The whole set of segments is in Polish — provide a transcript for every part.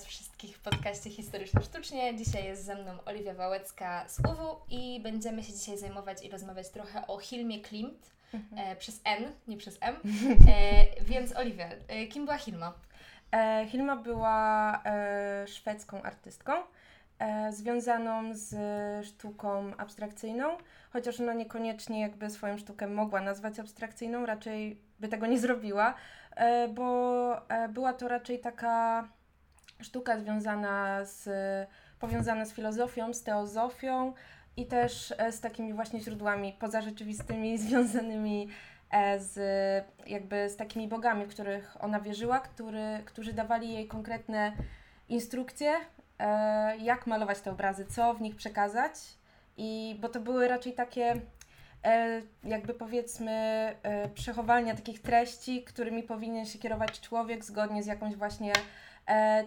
Was wszystkich w podcaście Historyczno Sztucznie. Dzisiaj jest ze mną Oliwia Wałecka z UW i będziemy się dzisiaj zajmować i rozmawiać trochę o Hilmie Klimt mhm. e, przez N, nie przez M. E, więc Oliwia, e, kim była Hilma? E, Hilma była e, szwedzką artystką e, związaną z sztuką abstrakcyjną, chociaż ona niekoniecznie jakby swoją sztukę mogła nazwać abstrakcyjną, raczej by tego nie zrobiła, bo była to raczej taka sztuka związana z, powiązana z filozofią, z teozofią i też z takimi właśnie źródłami pozarzeczywistymi związanymi E, z, jakby z takimi bogami, w których ona wierzyła, który, którzy dawali jej konkretne instrukcje, e, jak malować te obrazy, co w nich przekazać. I bo to były raczej takie, e, jakby powiedzmy, przechowalnia takich treści, którymi powinien się kierować człowiek zgodnie z jakąś właśnie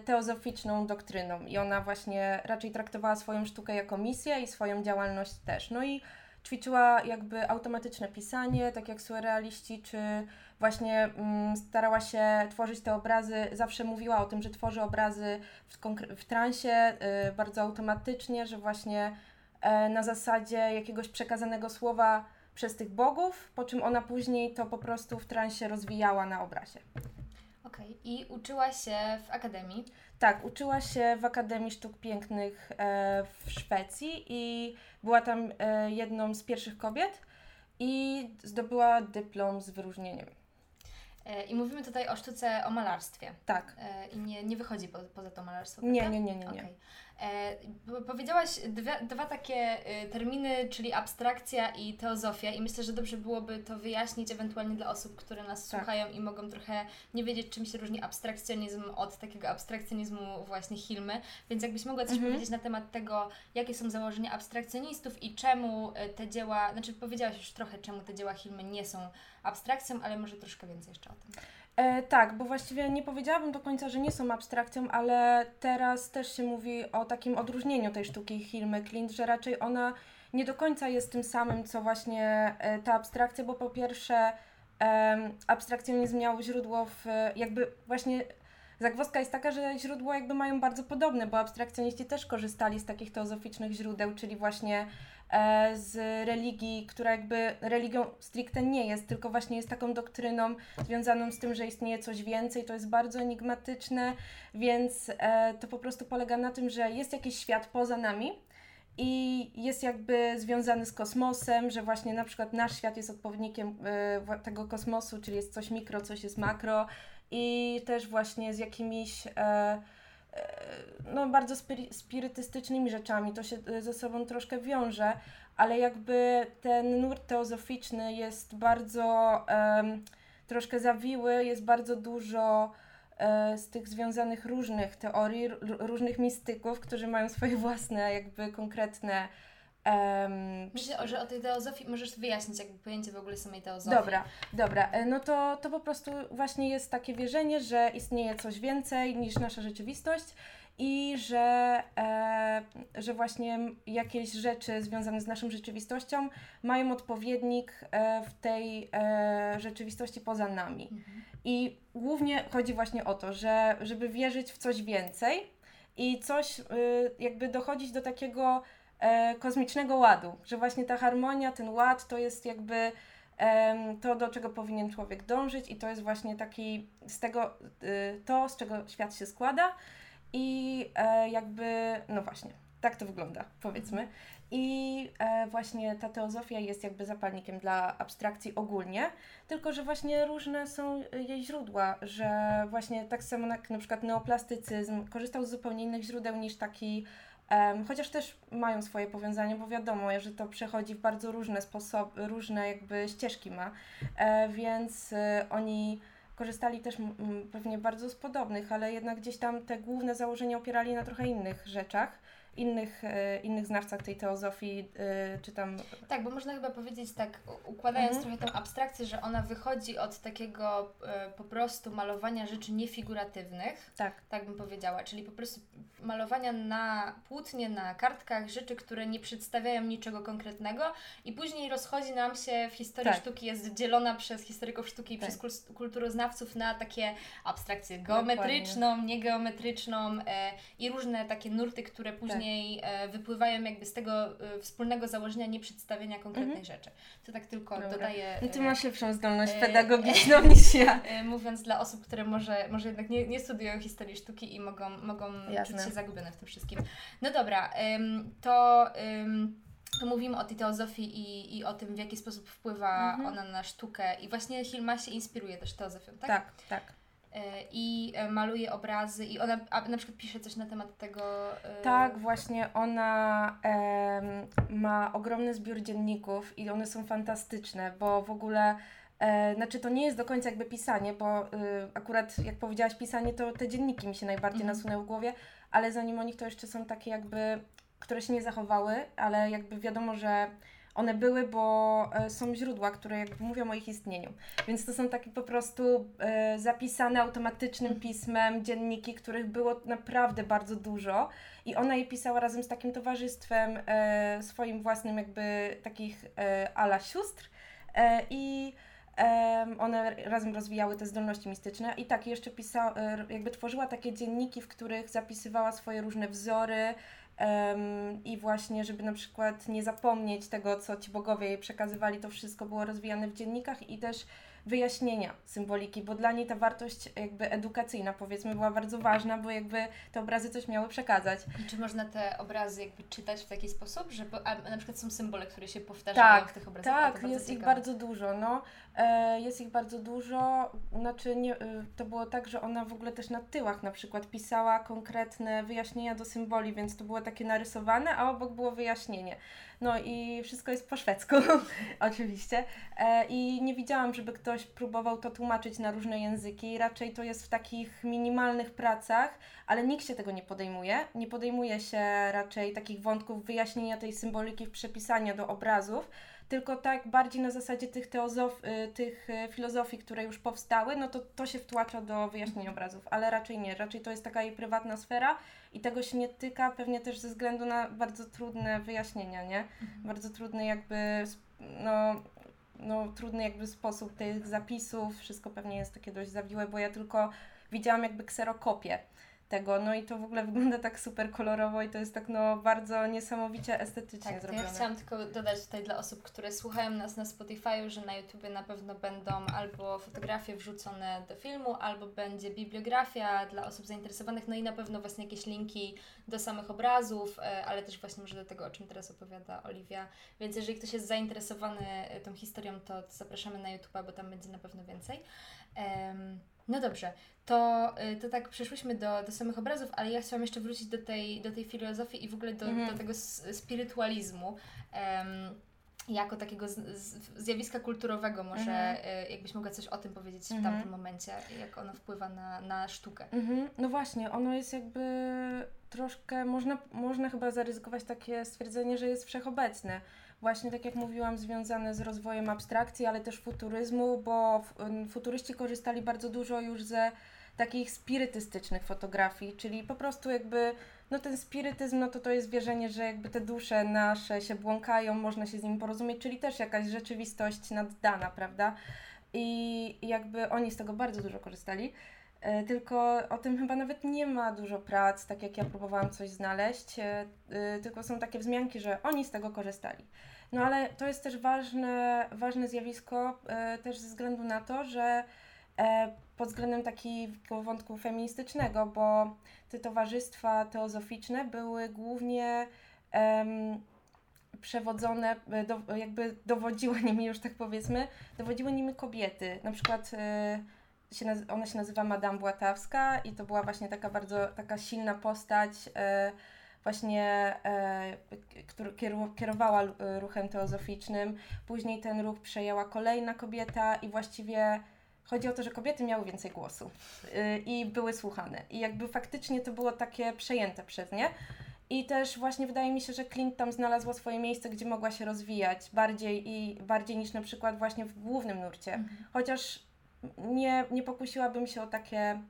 teozoficzną doktryną. I ona właśnie raczej traktowała swoją sztukę jako misję i swoją działalność też. No i ćwiczyła jakby automatyczne pisanie, tak jak surrealiści, czy właśnie mm, starała się tworzyć te obrazy, zawsze mówiła o tym, że tworzy obrazy w, w transie, y, bardzo automatycznie, że właśnie y, na zasadzie jakiegoś przekazanego słowa przez tych bogów, po czym ona później to po prostu w transie rozwijała na obrazie. Okej, okay. i uczyła się w akademii? Tak, uczyła się w Akademii Sztuk Pięknych e, w Szwecji i była tam e, jedną z pierwszych kobiet i zdobyła dyplom z wyróżnieniem. E, I mówimy tutaj o sztuce, o malarstwie. Tak. I nie, nie wychodzi po, poza to malarstwo. Nie, nie, nie, nie. nie. Okay. E, powiedziałaś dwa, dwa takie e, terminy, czyli abstrakcja i teozofia, i myślę, że dobrze byłoby to wyjaśnić ewentualnie dla osób, które nas tak. słuchają i mogą trochę nie wiedzieć, czym się różni abstrakcjonizm od takiego abstrakcjonizmu właśnie Hilmy. Więc jakbyś mogła coś mhm. powiedzieć na temat tego, jakie są założenia abstrakcjonistów i czemu e, te dzieła, znaczy powiedziałaś już trochę, czemu te dzieła Hilmy nie są abstrakcją, ale może troszkę więcej jeszcze o tym. E, tak, bo właściwie nie powiedziałabym do końca, że nie są abstrakcją, ale teraz też się mówi o takim odróżnieniu tej sztuki Hilmy Klint, że raczej ona nie do końca jest tym samym, co właśnie e, ta abstrakcja, bo po pierwsze abstrakcjonizm miał źródło w jakby właśnie Zagwozdka jest taka, że źródła jakby mają bardzo podobne, bo abstrakcjoniści też korzystali z takich teozoficznych źródeł, czyli właśnie E, z religii, która jakby religią stricte nie jest, tylko właśnie jest taką doktryną związaną z tym, że istnieje coś więcej, to jest bardzo enigmatyczne, więc e, to po prostu polega na tym, że jest jakiś świat poza nami, i jest jakby związany z kosmosem, że właśnie na przykład nasz świat jest odpowiednikiem y, tego kosmosu, czyli jest coś mikro, coś jest makro i też właśnie z jakimiś y, no, bardzo spirytystycznymi rzeczami, to się e, ze sobą troszkę wiąże, ale jakby ten nurt teozoficzny jest bardzo troszkę zawiły, jest bardzo dużo e, z tych związanych różnych teorii, różnych mistyków, którzy mają swoje własne jakby konkretne Um, Myślę, że o tej teozofii możesz wyjaśnić jakby pojęcie w ogóle samej teozofii. Dobra, dobra. E, no to, to po prostu właśnie jest takie wierzenie, że istnieje coś więcej niż nasza rzeczywistość i że, e, że właśnie jakieś rzeczy związane z naszą rzeczywistością mają odpowiednik e, w tej e, rzeczywistości poza nami. Mhm. I głównie chodzi właśnie o to, że żeby wierzyć w coś więcej i coś y, jakby dochodzić do takiego kosmicznego ładu, że właśnie ta harmonia, ten ład to jest jakby to, do czego powinien człowiek dążyć i to jest właśnie taki z tego, y, to, z czego świat się składa i e, jakby, no właśnie, tak to wygląda, powiedzmy. I e, właśnie ta teozofia jest jakby zapalnikiem dla abstrakcji ogólnie, tylko że właśnie różne są jej źródła, że właśnie tak samo jak na przykład neoplastycyzm korzystał z zupełnie innych źródeł niż taki chociaż też mają swoje powiązania, bo wiadomo, że to przechodzi w bardzo różne sposoby, różne jakby ścieżki ma, e, więc e, oni korzystali też pewnie bardzo z podobnych, ale jednak gdzieś tam te główne założenia opierali na trochę innych rzeczach innych, e, innych znawcach tej teozofii, e, czy tam... Tak, bo można chyba powiedzieć tak, układając mhm. trochę tą abstrakcję, że ona wychodzi od takiego e, po prostu malowania rzeczy niefiguratywnych, tak. tak bym powiedziała, czyli po prostu malowania na płótnie, na kartkach rzeczy, które nie przedstawiają niczego konkretnego i później rozchodzi nam się w historii tak. sztuki, jest dzielona przez historyków sztuki i tak. przez kulturoznawców na takie abstrakcje geometryczną, Dokładnie. niegeometryczną e, i różne takie nurty, które później tak. e, wypływają jakby z tego e, wspólnego założenia nieprzedstawienia konkretnych mhm. rzeczy. To tak tylko Dobra. dodaję... No ty masz lepszą zdolność e, pedagogiczną niż ja. E, mówiąc dla osób, które może, może jednak nie, nie studiują historii sztuki i mogą, mogą czuć się zagubione w tym wszystkim. No dobra, to to mówimy o tej teozofii i, i o tym, w jaki sposób wpływa mhm. ona na sztukę. I właśnie Hilma się inspiruje też teozofią, tak? Tak, tak. E, I e, maluje obrazy, i ona na przykład pisze coś na temat tego. E, tak, właśnie ona e, ma ogromny zbiór dzienników i one są fantastyczne, bo w ogóle. E, znaczy, to nie jest do końca jakby pisanie, bo y, akurat jak powiedziałaś pisanie, to te dzienniki mi się najbardziej mhm. nasunęły w głowie, ale zanim o nich to jeszcze są takie jakby które się nie zachowały, ale jakby wiadomo, że one były, bo e, są źródła, które jakby mówią o ich istnieniu. Więc to są takie po prostu e, zapisane automatycznym mhm. pismem dzienniki, których było naprawdę bardzo dużo. I ona je pisała razem z takim towarzystwem e, swoim własnym jakby takich ala sióstr. I one razem rozwijały te zdolności mistyczne i tak jeszcze pisała, jakby tworzyła takie dzienniki, w których zapisywała swoje różne wzory, Um, I właśnie, żeby na przykład nie zapomnieć tego, co ci bogowie jej przekazywali, to wszystko było rozwijane w dziennikach i też wyjaśnienia symboliki, bo dla niej ta wartość jakby edukacyjna powiedzmy była bardzo ważna, bo jakby te obrazy coś miały przekazać. I czy można te obrazy jakby czytać w taki sposób, że a na przykład są symbole, które się powtarzają tak, w tych obrazach? Tak, jest ich bardzo dużo, no. E, jest ich bardzo dużo, znaczy nie, e, to było tak, że ona w ogóle też na tyłach na przykład pisała konkretne wyjaśnienia do symboli, więc to było takie narysowane, a obok było wyjaśnienie. No i wszystko jest po szwedzku, oczywiście. E, I nie widziałam, żeby ktoś próbował to tłumaczyć na różne języki. Raczej to jest w takich minimalnych pracach, ale nikt się tego nie podejmuje. Nie podejmuje się raczej takich wątków wyjaśnienia tej symboliki, przepisania do obrazów tylko tak bardziej na zasadzie tych, teozof, y, tych y, filozofii, które już powstały, no to to się wtłacza do wyjaśnienia obrazów, ale raczej nie, raczej to jest taka jej prywatna sfera i tego się nie tyka, pewnie też ze względu na bardzo trudne wyjaśnienia, nie? Mhm. Bardzo trudny jakby, no, no trudny jakby sposób tych zapisów, wszystko pewnie jest takie dość zawiłe, bo ja tylko widziałam jakby kserokopię tego, no i to w ogóle wygląda tak super kolorowo i to jest tak no bardzo niesamowicie estetycznie tak, zrobione. Ja chciałam tylko dodać tutaj dla osób, które słuchają nas na Spotify, że na YouTube na pewno będą albo fotografie wrzucone do filmu, albo będzie bibliografia dla osób zainteresowanych, no i na pewno właśnie jakieś linki do samych obrazów, e, ale też właśnie może do tego, o czym teraz opowiada Oliwia. Więc jeżeli ktoś jest zainteresowany e, tą historią, to zapraszamy na YouTube, bo tam będzie na pewno więcej. Um, no dobrze, to, y, to tak przeszłyśmy do, do samych obrazów, ale ja chciałam jeszcze wrócić do tej, do tej filozofii i w ogóle do, mhm. do tego spirytualizmu. Um, jako takiego z, z, zjawiska kulturowego, może mhm. y, jakbyś mogła coś o tym powiedzieć w mhm. tamtym momencie, jak ono wpływa na, na sztukę. Mhm. No właśnie, ono jest jakby troszkę, można, można chyba zaryzykować takie stwierdzenie, że jest wszechobecne właśnie tak jak mówiłam, związane z rozwojem abstrakcji, ale też futuryzmu, bo futuryści korzystali bardzo dużo już ze takich spirytystycznych fotografii, czyli po prostu jakby, no ten spirytyzm, no to to jest wierzenie, że jakby te dusze nasze się błąkają, można się z nimi porozumieć, czyli też jakaś rzeczywistość naddana, prawda? I jakby oni z tego bardzo dużo korzystali. E, tylko o tym chyba nawet nie ma dużo prac, tak jak ja próbowałam coś znaleźć, e, e, tylko są takie wzmianki, że oni z tego korzystali. No ale to jest też ważne, ważne zjawisko też ze względu na to, że pod względem takiego wątku feministycznego, bo te towarzystwa teozoficzne były głównie przewodzone, e, do, jakby dowodziły nimi już tak powiedzmy, dowodziły nimi kobiety. Na przykład e, się, ona się nazywa Madame Błatawska i to była właśnie taka bardzo taka silna postać, e, właśnie e, kierowała e, ruchem teozoficznym. Później ten ruch przejęła kolejna kobieta i właściwie chodzi o to, że kobiety miały więcej głosu e, i były słuchane. I jakby faktycznie to było takie przejęte przez nie. I też właśnie wydaje mi się, że Clint tam znalazła swoje miejsce, gdzie mogła się rozwijać bardziej i bardziej niż na przykład właśnie w głównym nurcie. Mhm. Chociaż nie, nie pokusiłabym się o takie,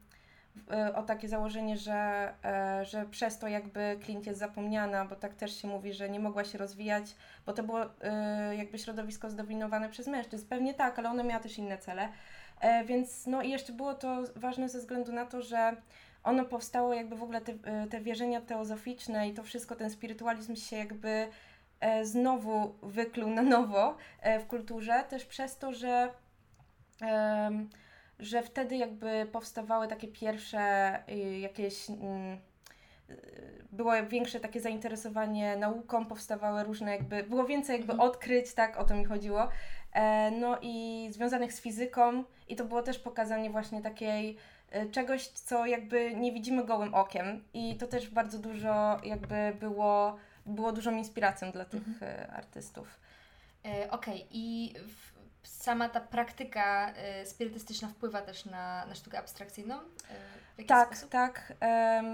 o takie założenie, że, e, że przez to jakby Clint jest zapomniana, bo tak też się mówi, że nie mogła się rozwijać, bo to było e, jakby środowisko zdominowane przez mężczyzn. Pewnie tak, ale ona miała też inne cele. E, więc no i jeszcze było to ważne ze względu na to, że ono powstało jakby w ogóle te, te wierzenia teozoficzne i to wszystko, ten spirytualizm się jakby znowu wykluł na nowo w kulturze, też przez to, że że wtedy jakby powstawały takie pierwsze y, jakieś mm, y, było większe takie zainteresowanie nauką, powstawały różne jakby, było więcej jakby mhm. odkryć, tak, o to mi chodziło. E, no i związanych z fizyką i to było też pokazanie właśnie takiej y, czegoś, co jakby nie widzimy gołym okiem i to też bardzo dużo jakby było, było dużą inspiracją dla tych mhm. artystów. E, Okej, okay. i w sama ta praktyka y, spirytystyczna wpływa też na, na sztukę abstrakcyjną? Y, tak, sposób? tak.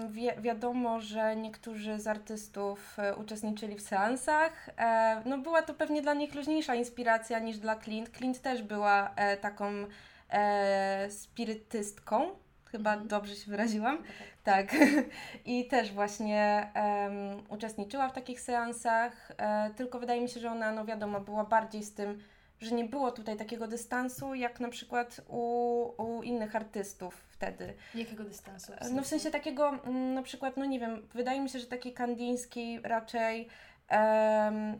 wi wiadomo, że niektórzy z artystów y, uczestniczyli w seansach. E, no była to pewnie dla nich luźniejsza inspiracja niż dla Clint. Clint też była e, taką e, spirytystką. Chyba mhm. dobrze się wyraziłam. Tak. tak. I też właśnie um, uczestniczyła w takich seansach, e, tylko wydaje mi się, że ona, no wiadomo, była bardziej z tym że nie było tutaj takiego dystansu, jak na przykład u, u innych artystów wtedy. Jakiego dystansu? W sensie? No w sensie takiego, mm, na przykład, no nie wiem, wydaje mi się, że taki kandyński raczej um,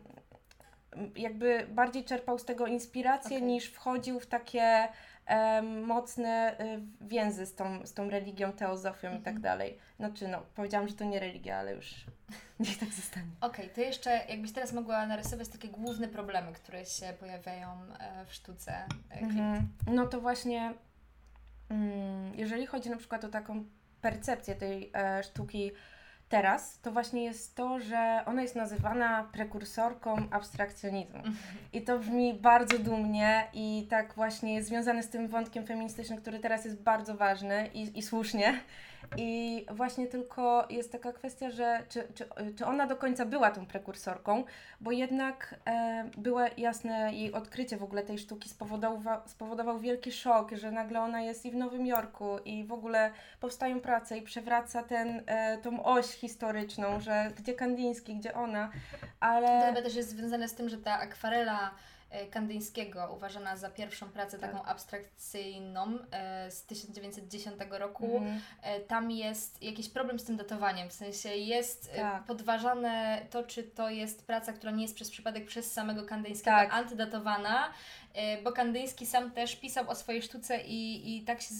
jakby bardziej czerpał z tego inspirację okay. niż wchodził w takie um, mocne y, więzy z tą, z tą religią, teozofią mm -hmm. i tak mhm. dalej. Znaczy, no, powiedziałam, że to nie religia, ale już niech tak zostanie. Okej, okay, to jeszcze jakbyś teraz mogła narysować takie główne problemy, które się pojawiają e, w sztuce mm -hmm. No to właśnie, mm, jeżeli chodzi na przykład o taką percepcję tej e, sztuki teraz, to właśnie jest to, że ona jest nazywana prekursorką abstrakcjonizmu. I to brzmi bardzo dumnie i tak właśnie jest związane z tym wątkiem feministycznym, który teraz jest bardzo ważny i, i słusznie. I właśnie tylko jest taka kwestia, że czy, czy, czy ona do końca była tą prekursorką, bo jednak e, było jasne jej odkrycie w ogóle tej sztuki spowodował, spowodował wielki szok, że nagle ona jest i w Nowym Jorku i w ogóle powstają prace i przewraca ten, e, tą oś historyczną, że gdzie Kandiński, gdzie ona, ale... To chyba też jest związane z tym, że ta akwarela Kandyńskiego, uważana za pierwszą pracę tak. taką abstrakcyjną e, z 1910 roku. Mhm. E, tam jest jakiś problem z tym datowaniem, w sensie jest tak. podważane to, czy to jest praca, która nie jest przez przypadek przez samego Kandyńskiego tak. antydatowana, bo Kandyński sam też pisał o swojej sztuce i, i tak się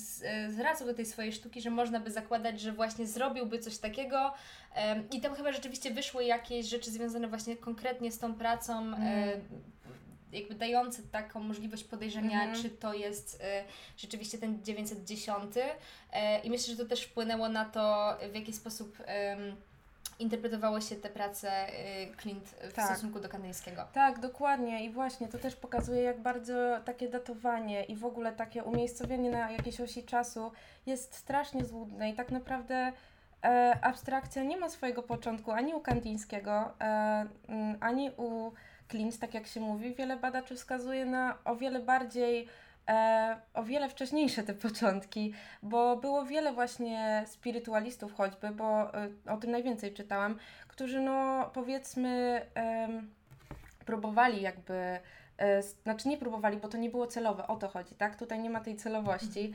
zwracał do tej swojej sztuki, że można by zakładać, że właśnie zrobiłby coś takiego i tam chyba rzeczywiście wyszły jakieś rzeczy związane właśnie konkretnie z tą pracą, mm jakby dający taką możliwość podejrzenia, mhm. czy to jest y, rzeczywiście ten 910. Y, I myślę, że to też wpłynęło na to, w jaki sposób interpretowały się te prace y, Clint w tak. stosunku do kanadyjskiego. Tak, dokładnie. I właśnie to też pokazuje, jak bardzo takie datowanie i w ogóle takie umiejscowienie na jakiejś osi czasu jest strasznie złudne i tak naprawdę e, abstrakcja nie ma swojego początku ani u Kandińskiego, e, ani u Clint, tak jak się mówi, wiele badaczy wskazuje na o wiele bardziej e, o wiele wcześniejsze te początki, bo było wiele właśnie spirytualistów choćby, bo e, o tym najwięcej czytałam, którzy no powiedzmy próbowali jakby e, znaczy nie próbowali, bo to nie było celowe, o to chodzi, tak? Tutaj nie ma tej celowości.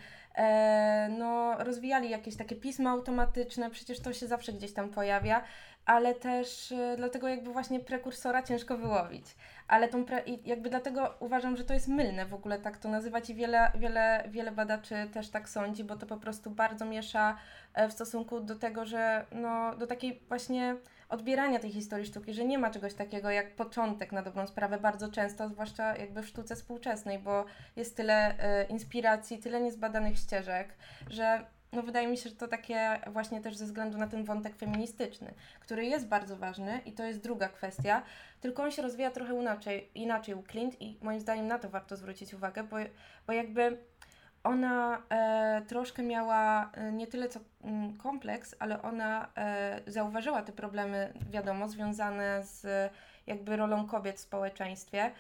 No, rozwijali jakieś takie pisma automatyczne, przecież to się zawsze gdzieś tam pojawia ale też y, dlatego jakby właśnie prekursora ciężko wyłowić. Ale tą pre, jakby dlatego uważam, że to jest mylne w ogóle tak to nazywać i wiele, wiele, wiele badaczy też tak sądzi, bo to po prostu bardzo miesza e, w stosunku do tego, że no, do takiej właśnie odbierania tej historii sztuki, że nie ma czegoś takiego jak początek na dobrą sprawę bardzo często, zwłaszcza jakby w sztuce współczesnej, bo jest tyle e, inspiracji, tyle niezbadanych ścieżek, że no wydaje mi się, że to takie właśnie też ze względu na ten wątek feministyczny, który jest bardzo ważny i to jest druga kwestia, tylko on się rozwija trochę inaczej, inaczej u Clint i moim zdaniem na to warto zwrócić uwagę, bo, bo jakby ona e, troszkę miała e, nie tyle co mm, kompleks, ale ona e, zauważyła te problemy, wiadomo, związane z jakby rolą kobiet w społeczeństwie.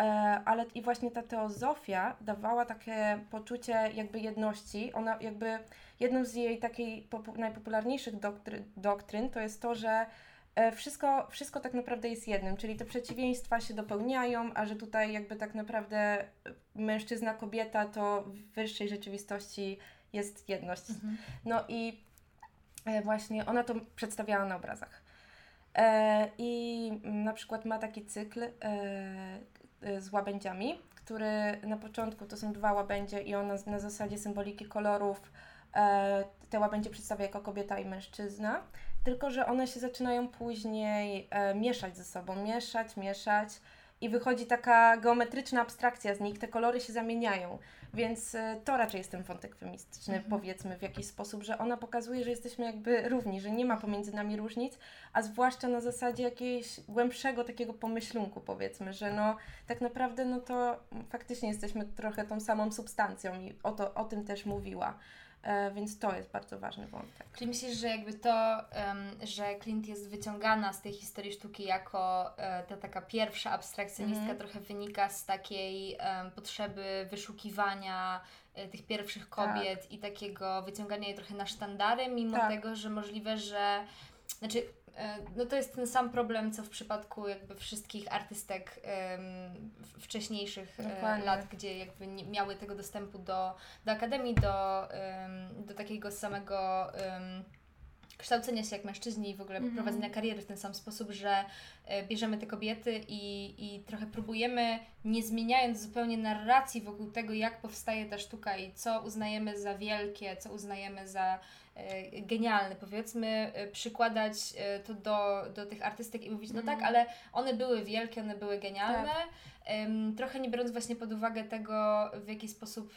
E, ale i właśnie ta teozofia dawała takie poczucie jakby jedności. Ona jakby jedną z jej takiej popu- najpopularniejszych doktry- doktryn to jest to, że e, wszystko, wszystko tak naprawdę jest jednym, czyli te przeciwieństwa się dopełniają, a że tutaj jakby tak naprawdę mężczyzna, kobieta to w wyższej rzeczywistości jest jedność. Mhm. No i e, właśnie ona to przedstawiała na obrazach. E, I na przykład ma taki cykl e, e, z łabędziami, który na początku to są dwa łabędzie i ona na zasadzie symboliki kolorów e, te łabędzie przedstawia jako kobieta i mężczyzna, tylko że one się zaczynają później e, mieszać ze sobą, mieszać, mieszać i wychodzi taka geometryczna abstrakcja z nich, te kolory się zamieniają. Więc e, to raczej jest ten wątek feministyczny, Mhm. powiedzmy w jakiś sposób, że ona pokazuje, że jesteśmy jakby równi, że nie ma pomiędzy nami różnic, a zwłaszcza na zasadzie jakiegoś głębszego takiego pomyślunku, powiedzmy, że no tak naprawdę no to faktycznie jesteśmy trochę tą samą substancją i o, to, o tym też mówiła. E, więc to jest bardzo ważny wątek. Czyli myślisz, że jakby to, że Clint jest wyciągana z tej historii sztuki jako e, ta taka pierwsza abstrakcjonistka, Mhm. trochę wynika z takiej potrzeby wyszukiwania e, tych pierwszych kobiet i takiego wyciągania jej trochę na sztandary, mimo Tak. tego, że możliwe, że znaczy no to jest ten sam problem, co w przypadku jakby wszystkich artystek w- wcześniejszych e, Dokładnie. lat, gdzie jakby nie miały tego dostępu do, do akademii, do, em, do takiego samego em, kształcenia się jak mężczyźni i w ogóle Mhm. prowadzenia kariery w ten sam sposób, że e, bierzemy te kobiety i, i trochę próbujemy, nie zmieniając zupełnie narracji wokół tego, jak powstaje ta sztuka i co uznajemy za wielkie, co uznajemy za e, genialne, powiedzmy, e, przykładać e, to do, do tych artystek i mówić, no Mhm. tak, ale one były wielkie, one były genialne, Em, trochę nie biorąc właśnie pod uwagę tego, w jaki sposób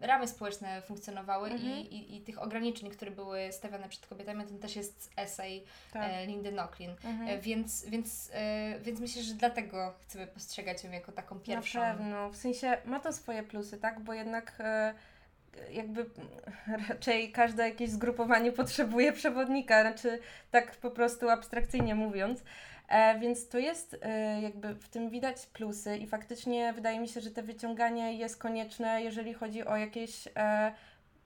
ramy społeczne funkcjonowały Mhm. i, i, i tych ograniczeń, które były stawiane przed kobietami, to też jest esej Tak. Lindy Nochlin. Mhm. Więc, więc, więc myślę, że dlatego chcemy postrzegać ją jako taką pierwszą. Na pewno. W sensie ma to swoje plusy, tak? Bo jednak jakby raczej każde jakieś zgrupowanie potrzebuje przewodnika, znaczy tak po prostu abstrakcyjnie mówiąc. E, więc to jest e, jakby w tym widać plusy i faktycznie wydaje mi się, że te wyciąganie jest konieczne, jeżeli chodzi o jakieś e,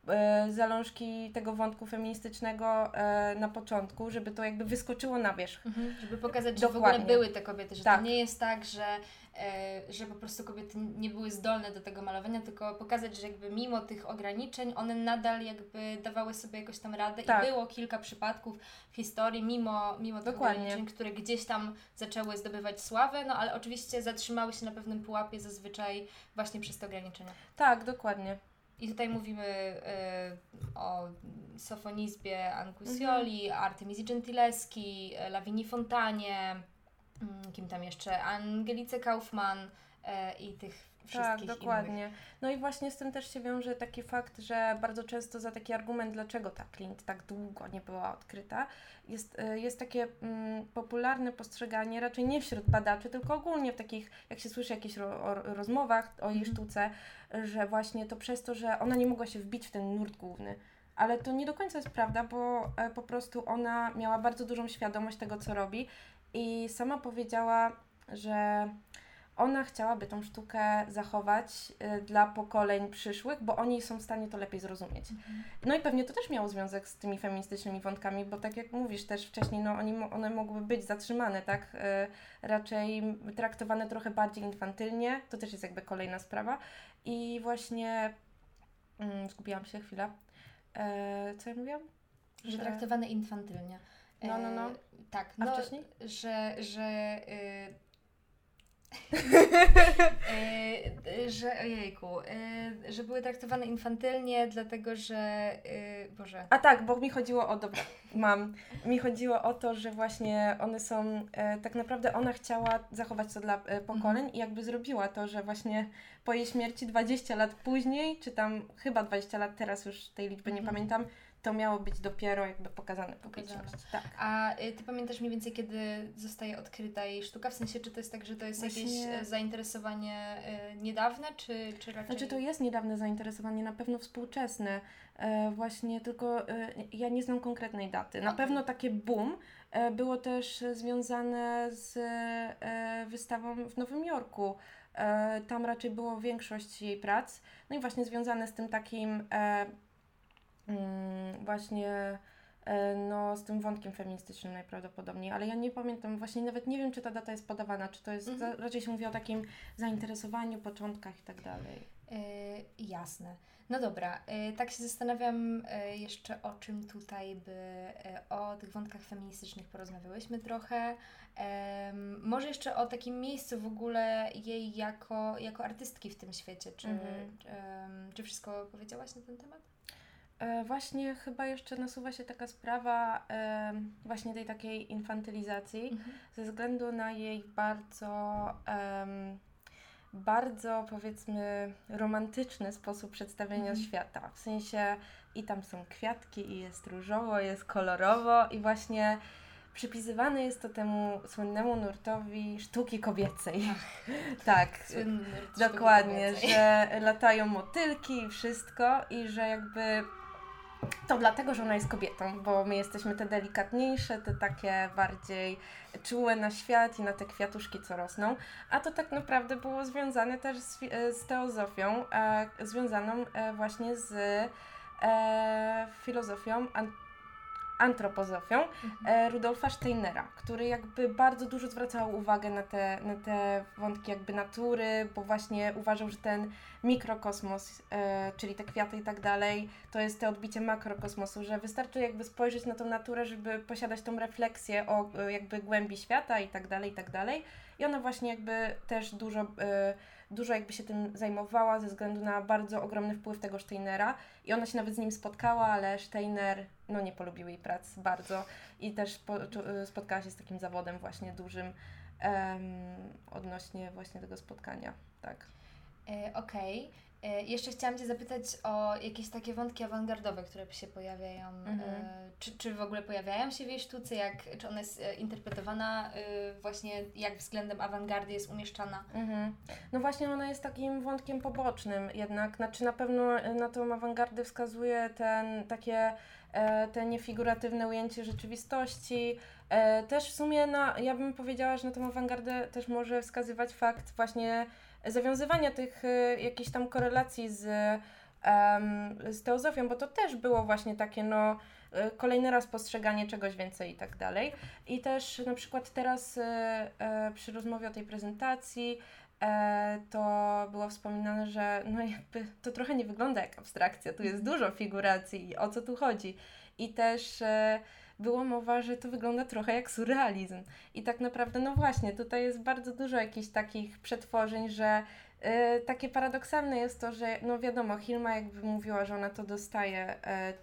e, zalążki tego wątku feministycznego e, na początku, żeby to jakby wyskoczyło na wierzch. Mhm, żeby pokazać, że w ogóle były te kobiety, że Tak. to nie jest tak, że, że po prostu kobiety nie były zdolne do tego malowania, tylko pokazać, że jakby mimo tych ograniczeń one nadal jakby dawały sobie jakoś tam radę Tak. i było kilka przypadków w historii mimo, mimo tych Dokładnie. ograniczeń, które gdzieś tam zaczęły zdobywać sławę, no ale oczywiście zatrzymały się na pewnym pułapie zazwyczaj właśnie przez te ograniczenia. Tak, dokładnie. I tutaj mówimy e, o Sofonizbie Ancusioli, Artemisi Gentileschi, e, Lavinie Fontanie, kim tam jeszcze, Angelice Kaufmann e, i tych Tak, wszystkich dokładnie. No i właśnie z tym też się wiąże taki fakt, że bardzo często za taki argument, dlaczego ta Clint tak długo nie była odkryta, jest, y, jest takie mm, popularne postrzeganie, raczej nie wśród badaczy, tylko ogólnie w takich, jak się słyszy jakichś ro, o, rozmowach o jej Mhm. sztuce, że właśnie to przez to, że ona nie mogła się wbić w ten nurt główny. Ale to nie do końca jest prawda, bo e, po prostu ona miała bardzo dużą świadomość tego, co robi i sama powiedziała, że ona chciałaby tą sztukę zachować y, dla pokoleń przyszłych, bo oni są w stanie to lepiej zrozumieć. innych. No i pewnie to też miało związek z tymi feministycznymi wątkami, bo tak jak mówisz też wcześniej, no oni, one mogły być zatrzymane, tak? Y, raczej traktowane trochę bardziej infantylnie, to też jest jakby kolejna sprawa. I właśnie mm, zgubiłam się chwilę. E, co ja mówiłam? Że traktowane infantylnie. No, no, no. E, tak, A no, wcześniej? że, że y, y, że ojejku, y, że były traktowane infantylnie, dlatego że Boże. A tak, bo mi chodziło o, dobra, mam. Mi chodziło o to, że właśnie one są, e, tak naprawdę ona chciała zachować to dla e, pokoleń i jakby zrobiła to, że właśnie po jej śmierci 20 lat później, czy tam chyba 20 lat teraz już tej liczby nie Mhm. pamiętam, to miało być dopiero jakby pokazane publiczności. Tak. A y, Ty pamiętasz mniej więcej, kiedy zostaje odkryta jej sztuka? W sensie, czy to jest tak, że to jest Właśnie... jakieś e, zainteresowanie y, niedawne, czy, czy raczej... Znaczy to jest niedawne zainteresowanie, na pewno współczesne. E, właśnie tylko e, ja nie znam konkretnej daty. Na okay. pewno takie boom e, było też związane z e, wystawą w Nowym Jorku. E, tam raczej było większość jej prac. No i właśnie związane z tym takim e, właśnie no, z tym wątkiem feministycznym najprawdopodobniej, ale ja nie pamiętam, właśnie nawet nie wiem, czy ta data jest podawana, czy to jest, mhm. raczej się mówi o takim zainteresowaniu, początkach i tak dalej. Yy, jasne. No dobra, yy, tak się zastanawiam yy, jeszcze o czym tutaj by, o tych wątkach feministycznych porozmawiałyśmy trochę. może jeszcze o takim miejscu w ogóle jej jako, jako artystki w tym świecie. Czy, mhm. czy wszystko powiedziałaś na ten temat? E, właśnie chyba jeszcze nasuwa się taka sprawa e, właśnie tej takiej infantylizacji mhm. ze względu na jej bardzo e, bardzo powiedzmy romantyczny sposób przedstawienia mhm. świata. W sensie i tam są kwiatki i jest różowo, jest kolorowo i właśnie przypisywane jest to temu słynnemu nurtowi sztuki kobiecej. Tak, dokładnie, że latają motylki i wszystko i że jakby to dlatego, że ona jest kobietą, bo my jesteśmy te delikatniejsze, te takie bardziej czułe na świat i na te kwiatuszki, co rosną. A to tak naprawdę było związane też z, z teozofią, e, związaną e, właśnie z e, filozofią antropozofią mhm. E, Rudolfa Steinera, który jakby bardzo dużo zwracał uwagę na te, na te wątki jakby natury, bo właśnie uważał, że ten mikrokosmos, e, czyli te kwiaty i tak dalej, to jest te odbicie makrokosmosu, że wystarczy jakby spojrzeć na tą naturę, żeby posiadać tą refleksję o e, jakby głębi świata i tak dalej, i tak dalej. I ona właśnie jakby też dużo dużo jakby się tym zajmowała ze względu na bardzo ogromny wpływ tego Steinera i ona się nawet z nim spotkała, ale Steiner no nie polubił jej prac bardzo i też po, spotkała się z takim zawodem właśnie dużym odnośnie właśnie tego spotkania, tak. E, Okej. Okay. E, jeszcze chciałam Cię zapytać o jakieś takie wątki awangardowe, które się pojawiają. Mhm. E, czy, czy w ogóle pojawiają się w jej sztuce? Jak, czy ona jest interpretowana właśnie, jak względem awangardy jest umieszczana? Mhm. No właśnie ona jest takim wątkiem pobocznym jednak. Znaczy na pewno na tą awangardę wskazuje ten takie te niefiguratywne ujęcie rzeczywistości. Też w sumie na, ja bym powiedziała, że na tą awangardę też może wskazywać fakt właśnie zawiązywania tych y, jakichś tam korelacji z, z teozofią, bo to też było właśnie takie, no, kolejny raz postrzeganie czegoś więcej i tak dalej. I też na przykład teraz przy rozmowie o tej prezentacji e, to było wspominane, że no jakby to trochę nie wygląda jak abstrakcja, tu jest dużo figuracji, o co tu chodzi. I też e, było mowa, że to wygląda trochę jak surrealizm. I tak naprawdę, no właśnie, tutaj jest bardzo dużo jakichś takich przetworzeń, że y, takie paradoksalne jest to, że no wiadomo, Hilma jakby mówiła, że ona to dostaje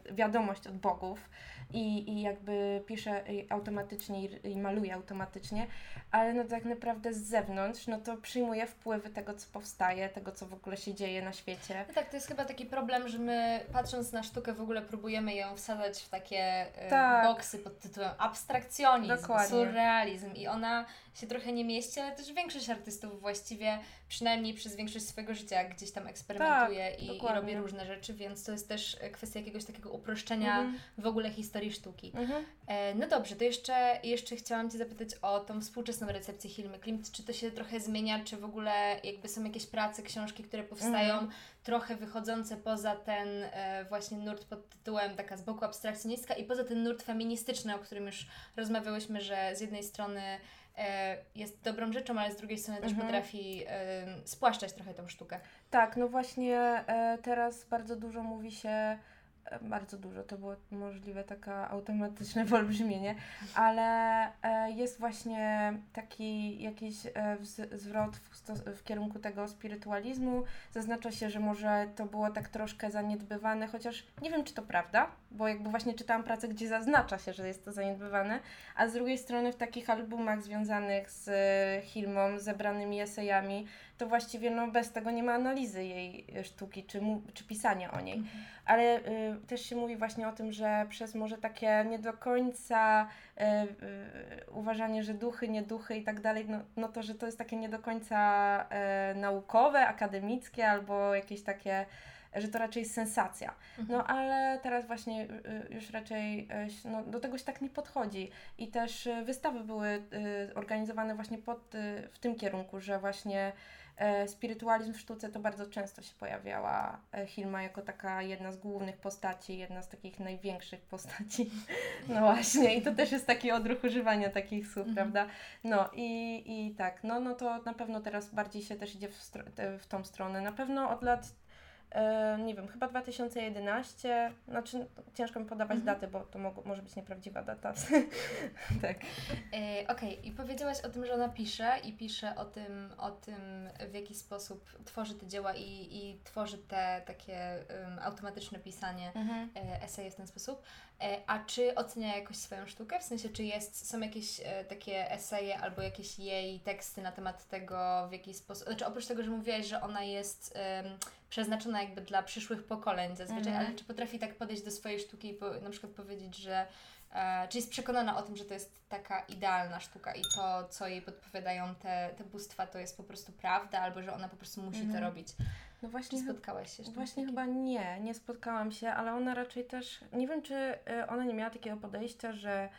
y, wiadomość od bogów, i, i jakby pisze automatycznie i, i maluje automatycznie, ale no tak naprawdę z zewnątrz, no to przyjmuje wpływy tego, co powstaje, tego, co w ogóle się dzieje na świecie. No tak, to jest chyba taki problem, że my patrząc na sztukę w ogóle próbujemy ją wsadzać w takie y, tak. boksy pod tytułem abstrakcjonizm, Dokładnie. surrealizm i ona się trochę nie mieści, ale też większość artystów właściwie, przynajmniej przez większość swojego życia gdzieś tam eksperymentuje tak, i, i, robi różne rzeczy, więc to jest też kwestia jakiegoś takiego uproszczenia mhm. w ogóle historii sztuki. Mhm. E, no dobrze, to jeszcze, jeszcze chciałam Cię zapytać o tą współczesną recepcję Hilmy Klimt. Czy to się trochę zmienia, czy w ogóle jakby są jakieś prace, książki, które powstają mhm. trochę wychodzące poza ten e, właśnie nurt pod tytułem taka z boku abstrakcjonistka i poza ten nurt feministyczny, o którym już rozmawiałyśmy, że z jednej strony e, jest dobrą rzeczą, ale z drugiej strony też mhm. potrafi e, spłaszczać trochę tą sztukę. Tak, no właśnie e, teraz bardzo dużo mówi się bardzo dużo, to było możliwe taka automatyczne wyolbrzymienie, ale e, jest właśnie taki jakiś e, zwrot w, w, kierunku tego spirytualizmu. Zaznacza się, że może to było tak troszkę zaniedbywane, chociaż nie wiem, czy to prawda, bo jakby właśnie czytałam pracę, gdzie zaznacza się, że jest to zaniedbywane, a z drugiej strony w takich albumach związanych z Hilmą, zebranymi esejami, to właściwie no, bez tego nie ma analizy jej sztuki, czy, mu, czy pisania o niej. Mhm. Ale y, y, też się mówi właśnie o tym, że przez może takie nie do końca y, y, uważanie, że duchy, nie duchy i tak dalej, no, no to, że to jest takie nie do końca y, naukowe, akademickie albo jakieś takie że to raczej jest sensacja. No Mhm. ale teraz właśnie y, już raczej y, no, do tego się tak nie podchodzi. I też y, wystawy były y, organizowane właśnie pod, y, w tym kierunku, że właśnie e, spirytualizm w sztuce to bardzo często się pojawiała e, Hilma jako taka jedna z głównych postaci, jedna z takich największych postaci. No właśnie, i to też jest taki odruch używania takich słów, Mhm. prawda? No i, i tak, no, no to na pewno teraz bardziej się też idzie w, w tą stronę. Na pewno od lat E, nie wiem, chyba 2011, znaczy ciężko mi podawać Mhm. daty, bo to mogło, może być nieprawdziwa data. tak. E, Okej, i powiedziałaś o tym, że ona pisze i pisze o tym, o tym w jaki sposób tworzy te dzieła i, i tworzy te takie um, automatyczne pisanie e, eseje w ten sposób. E, a czy ocenia jakoś swoją sztukę? W sensie, czy jest, są jakieś e, takie eseje albo jakieś jej teksty na temat tego, w jaki sposób. Znaczy, oprócz tego, że mówiłaś, że ona jest przeznaczona jakby dla przyszłych pokoleń zazwyczaj, Mhm. ale czy potrafi tak podejść do swojej sztuki i po, na przykład powiedzieć, że. E, czy jest przekonana o tym, że to jest taka idealna sztuka i to, co jej podpowiadają te, te bóstwa, to jest po prostu prawda, albo że ona po prostu musi to Mhm. robić? No Czy właśnie, chyba- spotkałaś się właśnie chyba nie, nie spotkałam się, ale ona raczej też, nie wiem czy y, ona nie miała takiego podejścia, że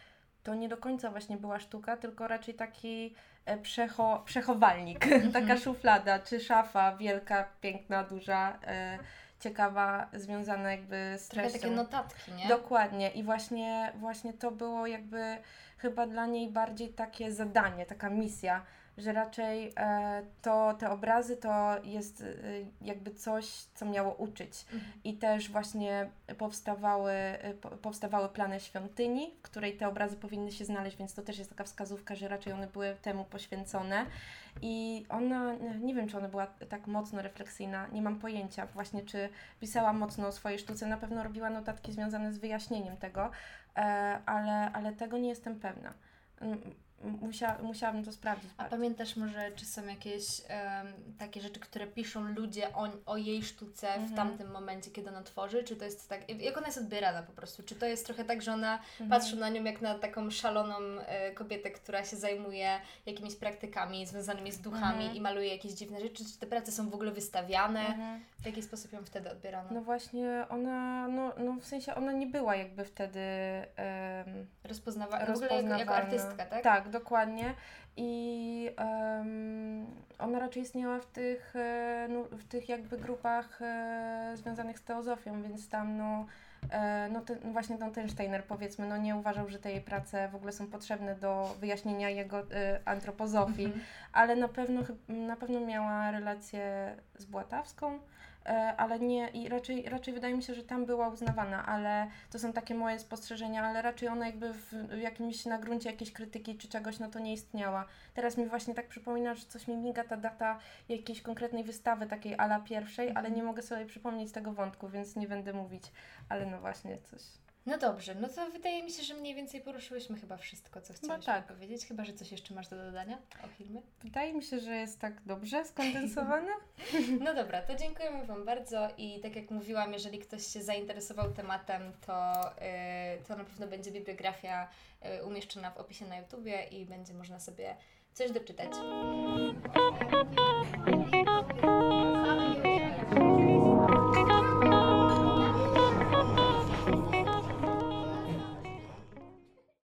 to nie do końca właśnie była sztuka, tylko raczej taki e, przecho, przechowalnik, taka szuflada, czy szafa wielka, piękna, duża, e, ciekawa, związana jakby z treścią. takie notatki, nie? Dokładnie i właśnie, właśnie to było jakby chyba dla niej bardziej takie zadanie, taka misja, że raczej e, to te obrazy to jest e, jakby coś, co miało uczyć. Mhm. I też właśnie powstawały, e, po- powstawały plany świątyni, w której te obrazy powinny się znaleźć, więc to też jest taka wskazówka, że raczej one były temu poświęcone. I ona, nie wiem, czy ona była tak mocno refleksyjna, nie mam pojęcia właśnie, czy pisała mocno o swojej sztuce, na pewno robiła notatki związane z wyjaśnieniem tego, e, ale, ale tego nie jestem pewna. Musia, musiałabym to sprawdzić. A bardziej. pamiętasz może, czy są jakieś em, takie rzeczy, które piszą ludzie o, o jej sztuce w Mhm. tamtym momencie, kiedy ona tworzy? Czy to jest tak, jak ona jest odbierana po prostu? Czy to jest trochę tak, że ona Mhm. patrzą na nią jak na taką szaloną e, kobietę, która się zajmuje jakimiś praktykami związanymi z duchami Mhm. i maluje jakieś dziwne rzeczy? Czy te prace są w ogóle wystawiane? Mhm. W jaki sposób ją wtedy odbierano? No właśnie, ona, no, no w sensie ona nie była jakby wtedy em, Rozpoznawa- w jako, jako artystka, tak? Tak, dokładnie. I em, ona raczej istniała w tych, no, w tych jakby grupach e, związanych z teozofią, więc tam no, e, no, ten, no właśnie ten Steinsteiner powiedzmy, no nie uważał, że te jej prace w ogóle są potrzebne do wyjaśnienia jego e, antropozofii, Mhm. Ale na pewno, na pewno miała relację z Błatawską, e, ale nie, i raczej, raczej wydaje mi się, że tam była uznawana, ale to są takie moje spostrzeżenia, ale raczej ona jakby w, w jakimś, na gruncie jakiejś krytyki czy czegoś, no to nie istniała. Teraz mi właśnie tak przypomina, że coś mi miga ta data jakiejś konkretnej wystawy, takiej ala pierwszej, ale Mhm. nie mogę sobie przypomnieć tego wątku, więc nie będę mówić, ale no właśnie coś. No dobrze, no to wydaje mi się, że mniej więcej poruszyłyśmy chyba wszystko, co chciałyśmy tak. powiedzieć, chyba, że coś jeszcze masz do dodania o filmie. Wydaje mi się, że jest tak dobrze skondensowane. No dobra, to dziękujemy Wam bardzo i tak jak mówiłam, jeżeli ktoś się zainteresował tematem, to, yy, to na pewno będzie bibliografia yy, umieszczona w opisie na YouTubie i będzie można sobie coś doczytać.